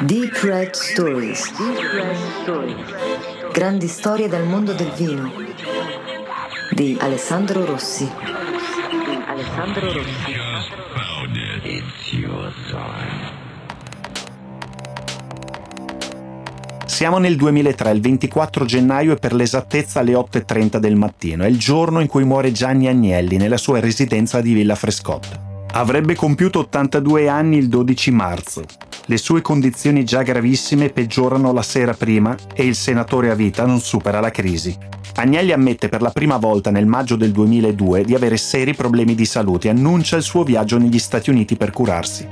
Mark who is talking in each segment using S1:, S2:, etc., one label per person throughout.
S1: Deep Red Stories. Grandi storie dal mondo del vino. Di Alessandro Rossi. Alessandro Rossi.
S2: Siamo nel 2003, il 24 gennaio e per l'esattezza alle 8.30 del mattino. È il giorno in cui muore Gianni Agnelli nella sua residenza di Villa Frescotta. Avrebbe compiuto 82 anni il 12 marzo. Le sue condizioni già gravissime peggiorano la sera prima e il senatore a vita non supera la crisi. Agnelli ammette per la prima volta nel maggio del 2002 di avere seri problemi di salute e annuncia il suo viaggio negli Stati Uniti per curarsi.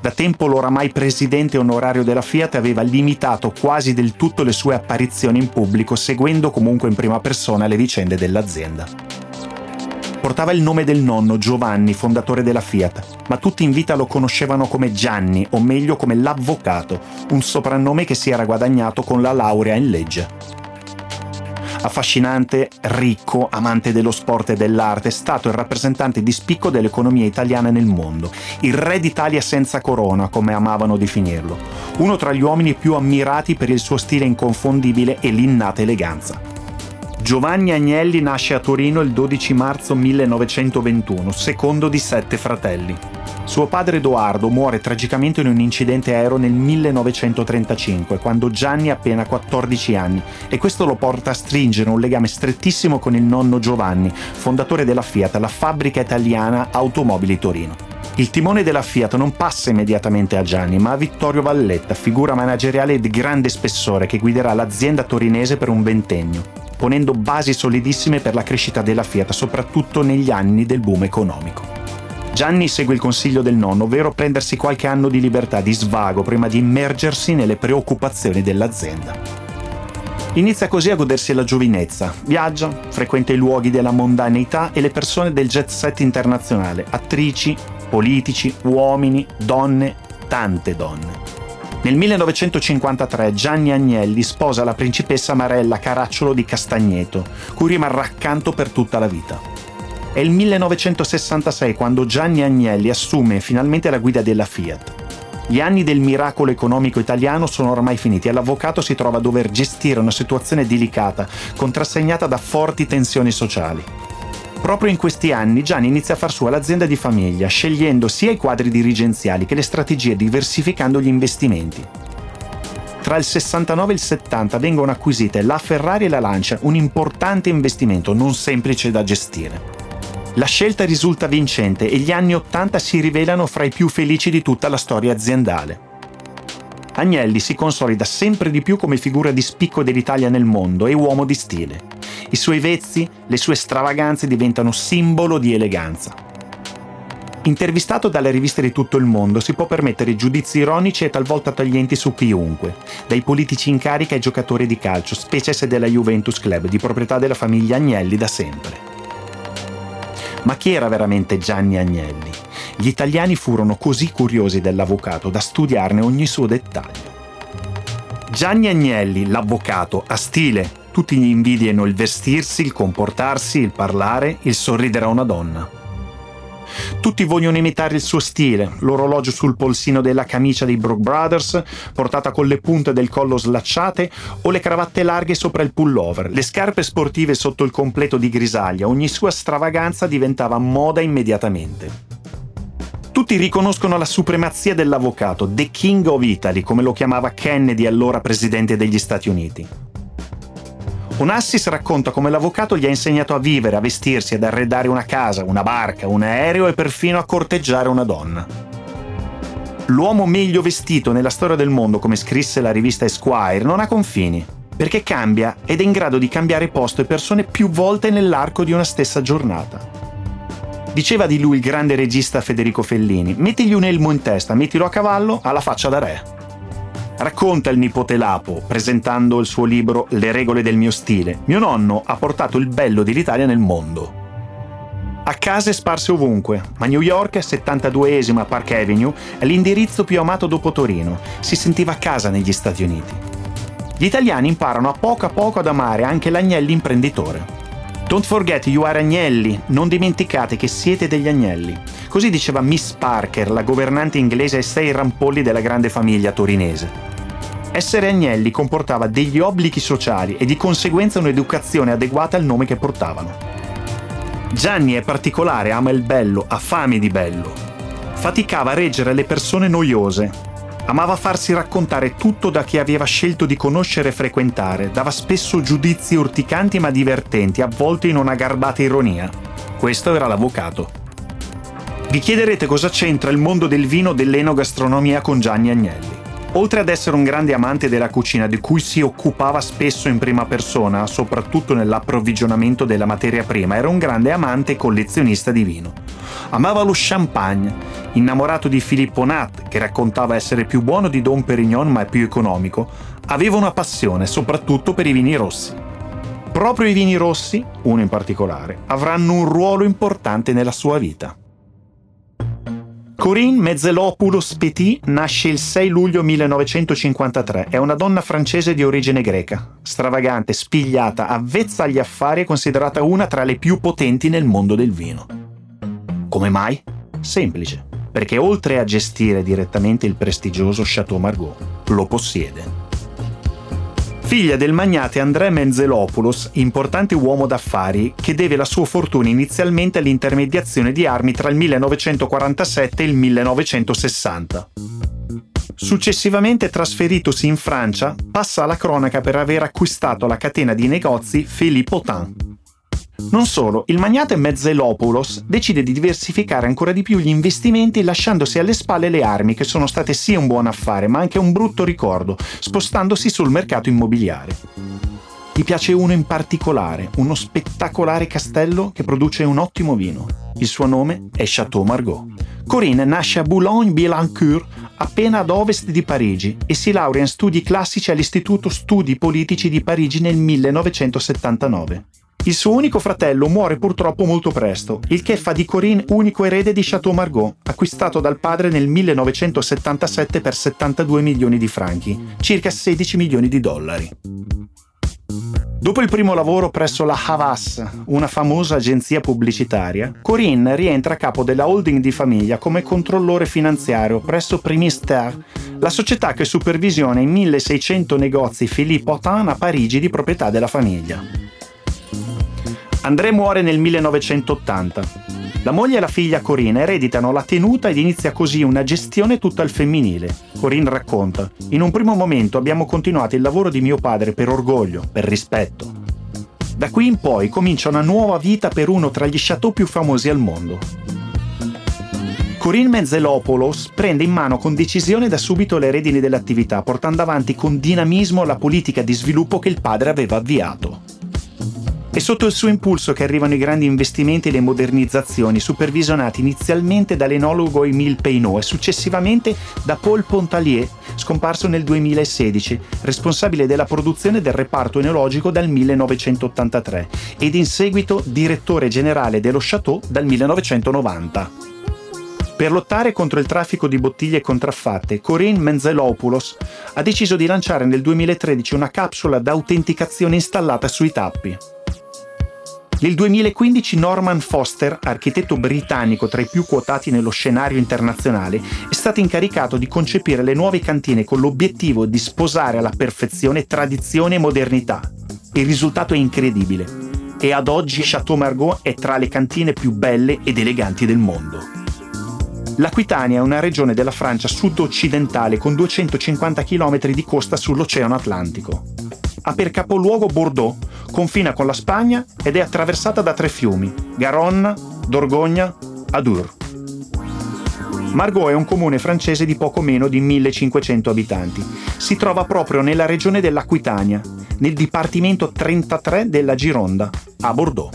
S2: Da tempo l'oramai presidente onorario della Fiat aveva limitato quasi del tutto le sue apparizioni in pubblico, seguendo comunque in prima persona le vicende dell'azienda. Portava il nome del nonno Giovanni, fondatore della Fiat, ma tutti in vita lo conoscevano come Gianni, o meglio come l'avvocato, un soprannome che si era guadagnato con la laurea in legge. Affascinante, ricco, amante dello sport e dell'arte, è stato il rappresentante di spicco dell'economia italiana nel mondo, il re d'Italia senza corona, come amavano definirlo, uno tra gli uomini più ammirati per il suo stile inconfondibile e l'innata eleganza. Giovanni Agnelli nasce a Torino il 12 marzo 1921, secondo di sette fratelli. Suo padre Edoardo muore tragicamente in un incidente aereo nel 1935, quando Gianni ha appena 14 anni, e questo lo porta a stringere un legame strettissimo con il nonno Giovanni, fondatore della Fiat, la fabbrica italiana Automobili Torino. Il timone della Fiat non passa immediatamente a Gianni, ma a Vittorio Valletta, figura manageriale di grande spessore che guiderà l'azienda torinese per un ventennio ponendo basi solidissime per la crescita della Fiat, soprattutto negli anni del boom economico. Gianni segue il consiglio del nonno, ovvero prendersi qualche anno di libertà, di svago, prima di immergersi nelle preoccupazioni dell'azienda. Inizia così a godersi la giovinezza, viaggia, frequenta i luoghi della mondaneità e le persone del jet set internazionale, attrici, politici, uomini, donne, tante donne. Nel 1953 Gianni Agnelli sposa la principessa Marella Caracciolo di Castagneto, cui rimarrà accanto per tutta la vita. È il 1966 quando Gianni Agnelli assume finalmente la guida della Fiat. Gli anni del miracolo economico italiano sono ormai finiti e l'avvocato si trova a dover gestire una situazione delicata, contrassegnata da forti tensioni sociali. Proprio in questi anni Gianni inizia a far sua l'azienda di famiglia, scegliendo sia i quadri dirigenziali che le strategie diversificando gli investimenti. Tra il 69 e il 70 vengono acquisite la Ferrari e la Lancia, un importante investimento non semplice da gestire. La scelta risulta vincente e gli anni 80 si rivelano fra i più felici di tutta la storia aziendale. Agnelli si consolida sempre di più come figura di spicco dell'Italia nel mondo e uomo di stile. I suoi vezzi, le sue stravaganze diventano simbolo di eleganza. Intervistato dalle riviste di tutto il mondo, si può permettere giudizi ironici e talvolta taglienti su chiunque, dai politici in carica ai giocatori di calcio, specie se della Juventus Club, di proprietà della famiglia Agnelli da sempre. Ma chi era veramente Gianni Agnelli? Gli italiani furono così curiosi dell'avvocato da studiarne ogni suo dettaglio. Gianni Agnelli, l'avvocato, a stile, tutti gli invidiano il vestirsi, il comportarsi, il parlare, il sorridere a una donna. Tutti vogliono imitare il suo stile, l'orologio sul polsino della camicia dei Brook Brothers, portata con le punte del collo slacciate, o le cravatte larghe sopra il pullover, le scarpe sportive sotto il completo di grisaglia, ogni sua stravaganza diventava moda immediatamente. Tutti riconoscono la supremazia dell'avvocato, The King of Italy, come lo chiamava Kennedy, allora presidente degli Stati Uniti. Onassis racconta come l'avvocato gli ha insegnato a vivere, a vestirsi, ad arredare una casa, una barca, un aereo e perfino a corteggiare una donna. L'uomo meglio vestito nella storia del mondo, come scrisse la rivista Esquire, non ha confini, perché cambia ed è in grado di cambiare posto e persone più volte nell'arco di una stessa giornata. Diceva di lui il grande regista Federico Fellini, mettigli un elmo in testa, mettilo a cavallo, alla faccia da re. Racconta il nipote Lapo, presentando il suo libro Le regole del mio stile. Mio nonno ha portato il bello dell'Italia nel mondo. A case sparse ovunque, ma New York, 72esima Park Avenue, è l'indirizzo più amato dopo Torino. Si sentiva a casa negli Stati Uniti. Gli italiani imparano a poco a poco ad amare anche l'agnelli imprenditore. Don't forget you are Agnelli, non dimenticate che siete degli agnelli. Così diceva Miss Parker, la governante inglese ai sei rampolli della grande famiglia torinese. Essere agnelli comportava degli obblighi sociali e di conseguenza un'educazione adeguata al nome che portavano. Gianni è particolare, ama il bello, ha fame di bello. Faticava a reggere le persone noiose, Amava farsi raccontare tutto da chi aveva scelto di conoscere e frequentare, dava spesso giudizi urticanti ma divertenti, avvolti in una garbata ironia. Questo era l'avvocato. Vi chiederete cosa c'entra il mondo del vino dell'enogastronomia con Gianni Agnelli. Oltre ad essere un grande amante della cucina di cui si occupava spesso in prima persona, soprattutto nell'approvvigionamento della materia prima, era un grande amante collezionista di vino. Amava lo champagne, innamorato di Filippo Nat, che raccontava essere più buono di Don Perignon ma più economico, aveva una passione soprattutto per i vini rossi. Proprio i vini rossi, uno in particolare, avranno un ruolo importante nella sua vita. Corinne Mezzelopoulos Petit nasce il 6 luglio 1953. È una donna francese di origine greca, stravagante, spigliata, avvezza agli affari e considerata una tra le più potenti nel mondo del vino. Come mai? Semplice, perché oltre a gestire direttamente il prestigioso Chateau Margaux, lo possiede. Figlia del magnate André Menzelopoulos, importante uomo d'affari che deve la sua fortuna inizialmente all'intermediazione di armi tra il 1947 e il 1960. Successivamente trasferitosi in Francia, passa alla cronaca per aver acquistato la catena di negozi Philippe Autain, non solo, il magnate Mezzelopoulos decide di diversificare ancora di più gli investimenti lasciandosi alle spalle le armi, che sono state sia un buon affare ma anche un brutto ricordo, spostandosi sul mercato immobiliare. Gli piace uno in particolare, uno spettacolare castello che produce un ottimo vino. Il suo nome è Chateau Margaux. Corinne nasce a Boulogne-Billancourt, appena ad ovest di Parigi, e si laurea in studi classici all'Istituto Studi Politici di Parigi nel 1979. Il suo unico fratello muore purtroppo molto presto, il che fa di Corinne unico erede di Chateau Margaux, acquistato dal padre nel 1977 per 72 milioni di franchi, circa 16 milioni di dollari. Dopo il primo lavoro presso la Havas, una famosa agenzia pubblicitaria, Corinne rientra a capo della holding di famiglia come controllore finanziario presso Primister, la società che supervisiona i 1600 negozi Philippe Autain a Parigi di proprietà della famiglia. André muore nel 1980. La moglie e la figlia Corinne ereditano la tenuta ed inizia così una gestione tutta al femminile. Corinne racconta: In un primo momento abbiamo continuato il lavoro di mio padre per orgoglio, per rispetto. Da qui in poi comincia una nuova vita per uno tra gli chateau più famosi al mondo. Corinne Menzelopoulos prende in mano con decisione da subito le redini dell'attività, portando avanti con dinamismo la politica di sviluppo che il padre aveva avviato. È sotto il suo impulso che arrivano i grandi investimenti e le modernizzazioni, supervisionati inizialmente dall'enologo Émile Peinot e successivamente da Paul Pontalier, scomparso nel 2016, responsabile della produzione del reparto enologico dal 1983 ed in seguito direttore generale dello Chateau dal 1990. Per lottare contro il traffico di bottiglie contraffatte, Corinne Menzelopoulos ha deciso di lanciare nel 2013 una capsula d'autenticazione installata sui tappi. Nel 2015 Norman Foster, architetto britannico tra i più quotati nello scenario internazionale, è stato incaricato di concepire le nuove cantine con l'obiettivo di sposare alla perfezione tradizione e modernità. Il risultato è incredibile e ad oggi Chateau Margaux è tra le cantine più belle ed eleganti del mondo. L'Aquitania è una regione della Francia sud-occidentale con 250 km di costa sull'Oceano Atlantico. Ha per capoluogo Bordeaux, confina con la Spagna ed è attraversata da tre fiumi, Garonne, Dorgogna, Adour. Margaux è un comune francese di poco meno di 1500 abitanti. Si trova proprio nella regione dell'Aquitania, nel dipartimento 33 della Gironda, a Bordeaux.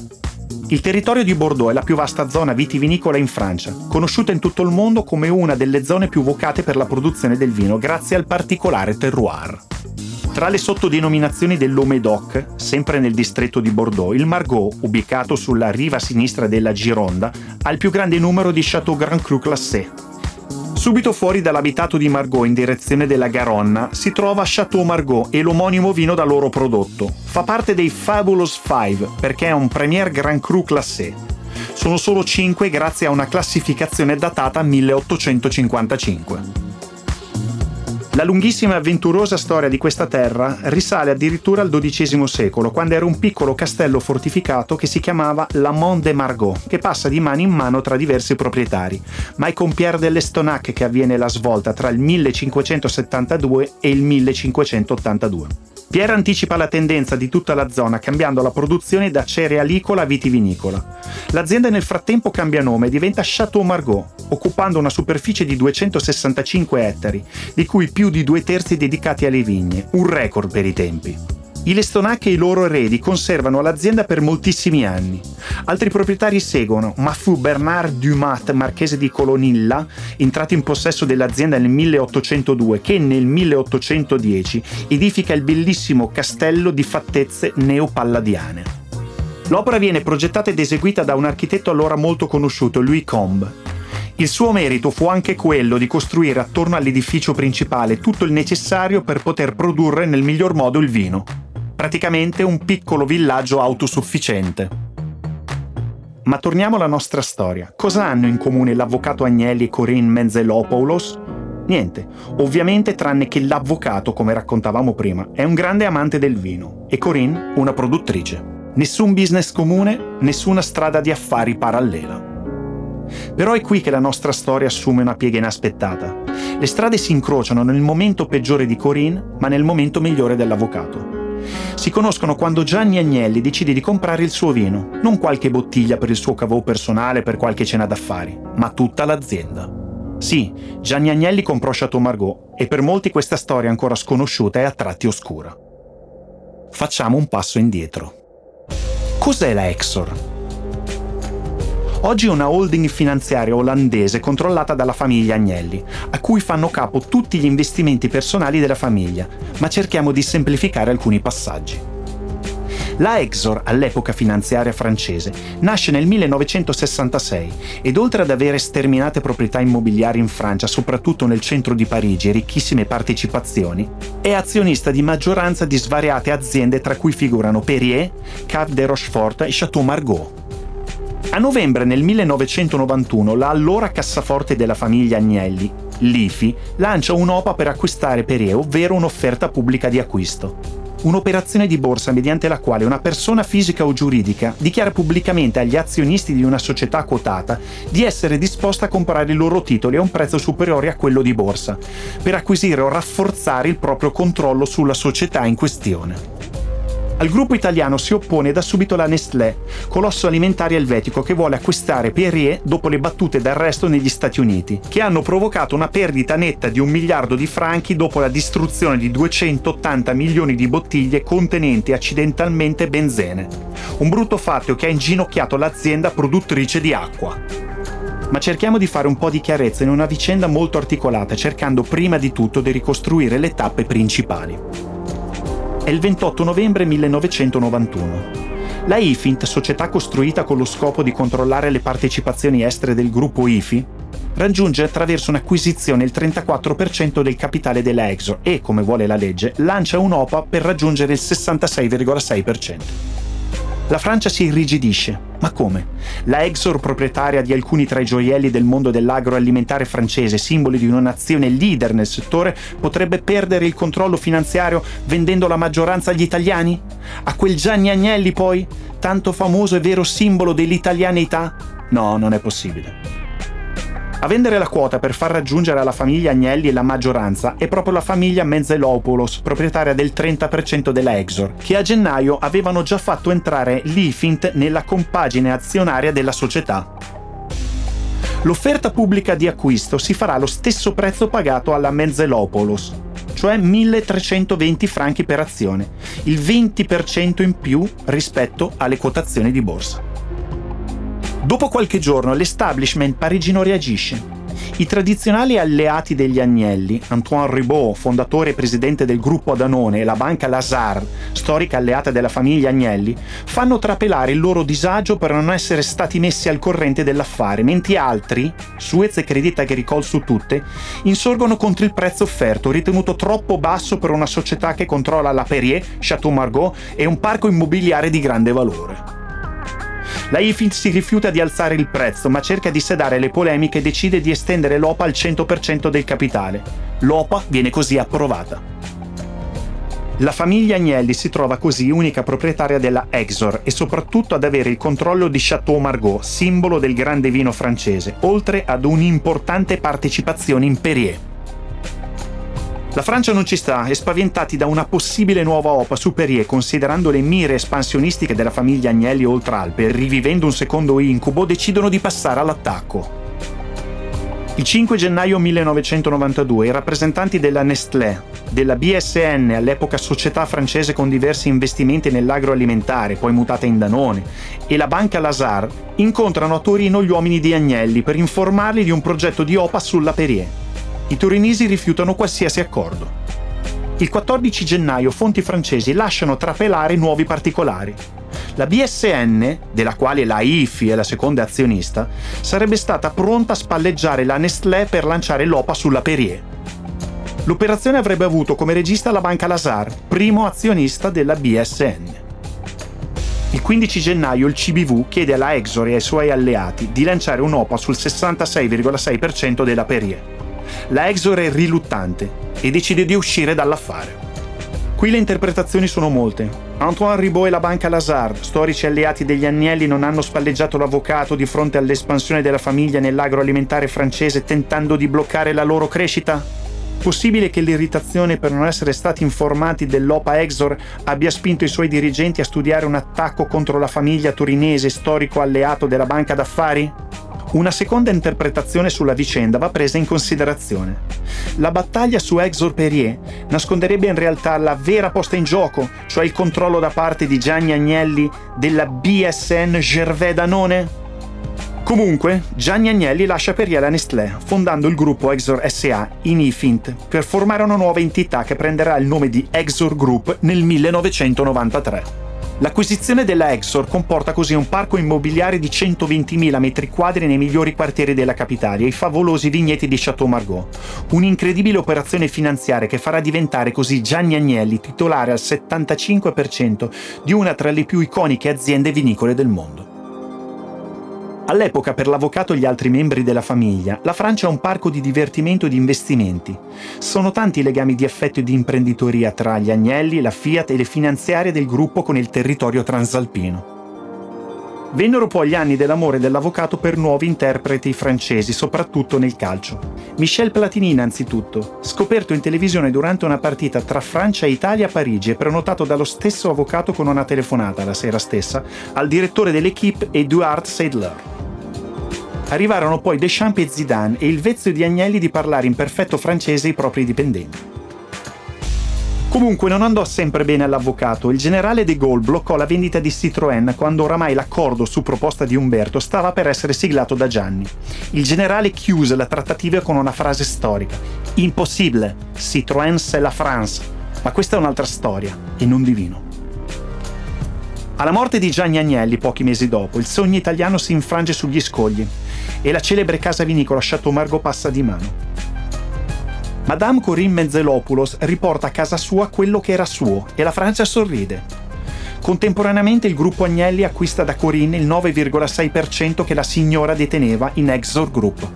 S2: Il territorio di Bordeaux è la più vasta zona vitivinicola in Francia, conosciuta in tutto il mondo come una delle zone più vocate per la produzione del vino grazie al particolare terroir. Tra le sottodenominazioni dell'Omedoc, sempre nel distretto di Bordeaux, il Margaux, ubicato sulla riva sinistra della Gironda, ha il più grande numero di Château Grand Cru Classé. Subito fuori dall'abitato di Margot in direzione della Garonna si trova Chateau Margaux e l'omonimo vino da loro prodotto. Fa parte dei Fabulous Five perché è un Premier Grand Cru Classé. Sono solo 5 grazie a una classificazione datata 1855. La lunghissima e avventurosa storia di questa terra risale addirittura al XII secolo, quando era un piccolo castello fortificato che si chiamava La Mont de Margot, che passa di mano in mano tra diversi proprietari. Ma è con Pierre de l'Estonac che avviene la svolta tra il 1572 e il 1582. Pierre anticipa la tendenza di tutta la zona cambiando la produzione da cerealicola a vitivinicola. L'azienda nel frattempo cambia nome e diventa Chateau Margaux, occupando una superficie di 265 ettari, di cui più di due terzi dedicati alle vigne, un record per i tempi. I Lestonac e i loro eredi conservano l'azienda per moltissimi anni. Altri proprietari seguono, ma fu Bernard Dumat, marchese di Colonilla, entrato in possesso dell'azienda nel 1802, che nel 1810 edifica il bellissimo castello di fattezze neopalladiane. L'opera viene progettata ed eseguita da un architetto allora molto conosciuto, Louis Combe. Il suo merito fu anche quello di costruire attorno all'edificio principale tutto il necessario per poter produrre nel miglior modo il vino praticamente un piccolo villaggio autosufficiente. Ma torniamo alla nostra storia. Cosa hanno in comune l'avvocato Agnelli e Corinne Menzelopoulos? Niente, ovviamente tranne che l'avvocato, come raccontavamo prima, è un grande amante del vino e Corinne una produttrice. Nessun business comune, nessuna strada di affari parallela. Però è qui che la nostra storia assume una piega inaspettata. Le strade si incrociano nel momento peggiore di Corinne, ma nel momento migliore dell'avvocato. Si conoscono quando Gianni Agnelli decide di comprare il suo vino, non qualche bottiglia per il suo cavò personale per qualche cena d'affari, ma tutta l'azienda. Sì, Gianni Agnelli comprò Chateau Margaux e per molti questa storia ancora sconosciuta e a tratti oscura. Facciamo un passo indietro. Cos'è la Exor? Oggi è una holding finanziaria olandese controllata dalla famiglia Agnelli, a cui fanno capo tutti gli investimenti personali della famiglia, ma cerchiamo di semplificare alcuni passaggi. La Exor, all'epoca finanziaria francese, nasce nel 1966 ed oltre ad avere sterminate proprietà immobiliari in Francia, soprattutto nel centro di Parigi, e ricchissime partecipazioni, è azionista di maggioranza di svariate aziende tra cui figurano Perrier, Cave de Rochefort e Chateau Margaux. A novembre del 1991 la allora cassaforte della famiglia Agnelli, l'IFI, lancia un'OPA per acquistare Perrier, ovvero un'offerta pubblica di acquisto. Un'operazione di borsa mediante la quale una persona fisica o giuridica dichiara pubblicamente agli azionisti di una società quotata di essere disposta a comprare i loro titoli a un prezzo superiore a quello di borsa, per acquisire o rafforzare il proprio controllo sulla società in questione. Al gruppo italiano si oppone da subito la Nestlé, colosso alimentare elvetico che vuole acquistare Perrier dopo le battute d'arresto negli Stati Uniti, che hanno provocato una perdita netta di un miliardo di franchi dopo la distruzione di 280 milioni di bottiglie contenenti accidentalmente benzene. Un brutto fatto che ha inginocchiato l'azienda produttrice di acqua. Ma cerchiamo di fare un po' di chiarezza in una vicenda molto articolata, cercando prima di tutto di ricostruire le tappe principali. È il 28 novembre 1991. La IFINT, società costruita con lo scopo di controllare le partecipazioni estere del gruppo IFI, raggiunge attraverso un'acquisizione il 34% del capitale della Exor e, come vuole la legge, lancia un'OPA per raggiungere il 66,6%. La Francia si irrigidisce. Ma come? La Exor, proprietaria di alcuni tra i gioielli del mondo dell'agroalimentare francese, simboli di una nazione leader nel settore, potrebbe perdere il controllo finanziario vendendo la maggioranza agli italiani? A quel Gianni Agnelli poi, tanto famoso e vero simbolo dell'italianità? No, non è possibile. A vendere la quota per far raggiungere alla famiglia Agnelli la maggioranza è proprio la famiglia Menzelopoulos, proprietaria del 30% della Exor, che a gennaio avevano già fatto entrare l'IFINT nella compagine azionaria della società. L'offerta pubblica di acquisto si farà allo stesso prezzo pagato alla Menzelopoulos, cioè 1320 franchi per azione, il 20% in più rispetto alle quotazioni di borsa. Dopo qualche giorno l'establishment parigino reagisce. I tradizionali alleati degli Agnelli, Antoine Ribaud, fondatore e presidente del gruppo Danone, e la banca Lazare, storica alleata della famiglia Agnelli, fanno trapelare il loro disagio per non essere stati messi al corrente dell'affare, mentre altri, Suez e Credit Agricole su tutte, insorgono contro il prezzo offerto, ritenuto troppo basso per una società che controlla la Perrier, Chateau Margaux e un parco immobiliare di grande valore. La IFIT si rifiuta di alzare il prezzo, ma cerca di sedare le polemiche e decide di estendere l'OPA al 100% del capitale. L'OPA viene così approvata. La famiglia Agnelli si trova così unica proprietaria della Exor e soprattutto ad avere il controllo di Chateau Margaux, simbolo del grande vino francese, oltre ad un'importante partecipazione in Perrier. La Francia non ci sta e spaventati da una possibile nuova OPA su Perrier, considerando le mire espansionistiche della famiglia Agnelli oltre Alpe, rivivendo un secondo incubo, decidono di passare all'attacco. Il 5 gennaio 1992 i rappresentanti della Nestlé, della BSN, all'epoca società francese con diversi investimenti nell'agroalimentare, poi mutata in Danone, e la banca Lazare, incontrano a Torino gli uomini di Agnelli per informarli di un progetto di OPA sulla Perrier. I torinesi rifiutano qualsiasi accordo. Il 14 gennaio fonti francesi lasciano trapelare nuovi particolari. La BSN, della quale la IFI è la seconda azionista, sarebbe stata pronta a spalleggiare la Nestlé per lanciare l'OPA sulla Perrier. L'operazione avrebbe avuto come regista la banca Lazare, primo azionista della BSN. Il 15 gennaio il CBV chiede alla Exor e ai suoi alleati di lanciare un'OPA sul 66,6% della Perrier. La Exor è riluttante e decide di uscire dall'affare. Qui le interpretazioni sono molte. Antoine Ribaud e la banca Lazare, storici alleati degli Agnelli, non hanno spalleggiato l'avvocato di fronte all'espansione della famiglia nell'agroalimentare francese tentando di bloccare la loro crescita? Possibile che l'irritazione per non essere stati informati dell'OPA Exor abbia spinto i suoi dirigenti a studiare un attacco contro la famiglia torinese storico alleato della banca d'affari? Una seconda interpretazione sulla vicenda va presa in considerazione. La battaglia su Exor Perrier nasconderebbe in realtà la vera posta in gioco, cioè il controllo da parte di Gianni Agnelli della BSN Gervais Danone? Comunque, Gianni Agnelli lascia Perrier la Nestlé, fondando il gruppo Exor SA in IFINT per formare una nuova entità che prenderà il nome di Exor Group nel 1993. L'acquisizione della Exor comporta così un parco immobiliare di 120.000 metri quadri nei migliori quartieri della capitale e i favolosi vigneti di Chateau Margaux. Un'incredibile operazione finanziaria che farà diventare così Gianni Agnelli titolare al 75% di una tra le più iconiche aziende vinicole del mondo. All'epoca, per l'avvocato e gli altri membri della famiglia, la Francia è un parco di divertimento e di investimenti. Sono tanti i legami di affetto e di imprenditoria tra gli Agnelli, la Fiat e le finanziarie del gruppo con il territorio transalpino. Vennero poi gli anni dell'amore dell'avvocato per nuovi interpreti francesi, soprattutto nel calcio. Michel Platini innanzitutto, scoperto in televisione durante una partita tra Francia e Italia a Parigi e prenotato dallo stesso avvocato con una telefonata la sera stessa al direttore dell'equipe Eduard Seidler. Arrivarono poi Deschamps e Zidane e il vezzo di Agnelli di parlare in perfetto francese ai propri dipendenti. Comunque non andò sempre bene all'avvocato. Il generale De Gaulle bloccò la vendita di Citroën quando oramai l'accordo su proposta di Umberto stava per essere siglato da Gianni. Il generale chiuse la trattativa con una frase storica. Impossibile, Citroën c'est la France. Ma questa è un'altra storia, e non divino. Alla morte di Gianni Agnelli, pochi mesi dopo, il sogno italiano si infrange sugli scogli e la celebre casa vinicola Chateau Margaux passa di mano. Madame Corinne Menzelopoulos riporta a casa sua quello che era suo e la Francia sorride. Contemporaneamente il gruppo Agnelli acquista da Corinne il 9,6% che la signora deteneva in Exor Group.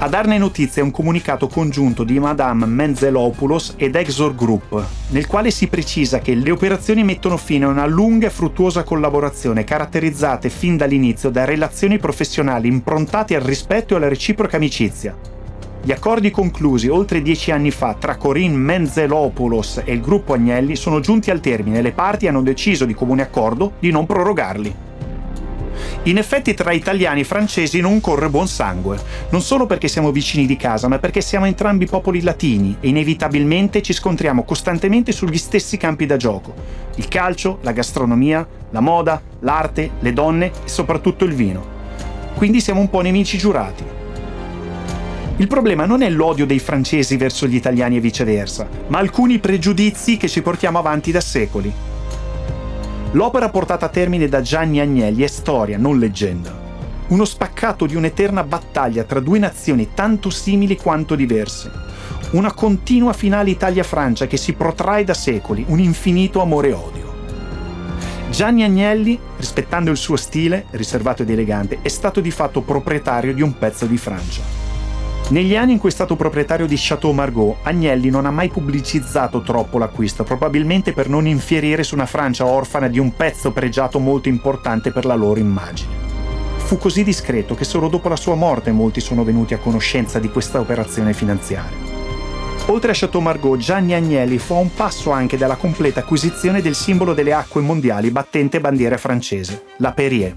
S2: A darne notizia è un comunicato congiunto di Madame Menzelopoulos ed Exor Group, nel quale si precisa che le operazioni mettono fine a una lunga e fruttuosa collaborazione caratterizzate fin dall'inizio da relazioni professionali improntate al rispetto e alla reciproca amicizia. Gli accordi conclusi oltre dieci anni fa tra Corinne Menzelopoulos e il gruppo Agnelli sono giunti al termine e le parti hanno deciso di comune accordo di non prorogarli. In effetti tra italiani e francesi non corre buon sangue, non solo perché siamo vicini di casa, ma perché siamo entrambi popoli latini e inevitabilmente ci scontriamo costantemente sugli stessi campi da gioco. Il calcio, la gastronomia, la moda, l'arte, le donne e soprattutto il vino. Quindi siamo un po' nemici giurati. Il problema non è l'odio dei francesi verso gli italiani e viceversa, ma alcuni pregiudizi che ci portiamo avanti da secoli. L'opera portata a termine da Gianni Agnelli è storia, non leggenda. Uno spaccato di un'eterna battaglia tra due nazioni tanto simili quanto diverse. Una continua finale Italia-Francia che si protrae da secoli, un infinito amore-odio. Gianni Agnelli, rispettando il suo stile, riservato ed elegante, è stato di fatto proprietario di un pezzo di Francia. Negli anni in cui è stato proprietario di Chateau Margaux, Agnelli non ha mai pubblicizzato troppo l'acquisto, probabilmente per non infierire su una Francia orfana di un pezzo pregiato molto importante per la loro immagine. Fu così discreto che solo dopo la sua morte molti sono venuti a conoscenza di questa operazione finanziaria. Oltre a Chateau Margaux, Gianni Agnelli fu a un passo anche dalla completa acquisizione del simbolo delle acque mondiali battente bandiera francese, la Perrier.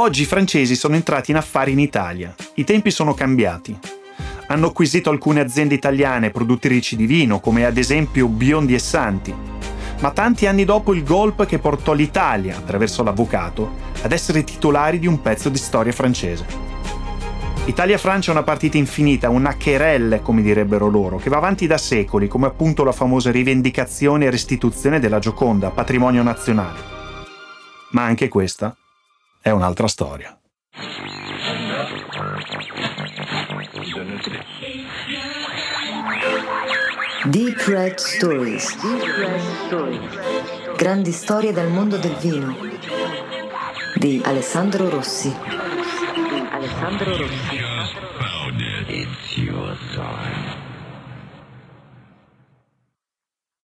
S2: Oggi i francesi sono entrati in affari in Italia. I tempi sono cambiati. Hanno acquisito alcune aziende italiane produttrici di vino, come ad esempio Biondi e Santi. Ma tanti anni dopo il golpe che portò l'Italia, attraverso l'avvocato, ad essere titolari di un pezzo di storia francese. Italia-Francia è una partita infinita, una querelle, come direbbero loro, che va avanti da secoli, come appunto la famosa rivendicazione e restituzione della Gioconda, patrimonio nazionale. Ma anche questa è un'altra storia.
S1: Deep Red Stories. Grandi storie dal mondo del vino di Alessandro Rossi. Alessandro Rossi.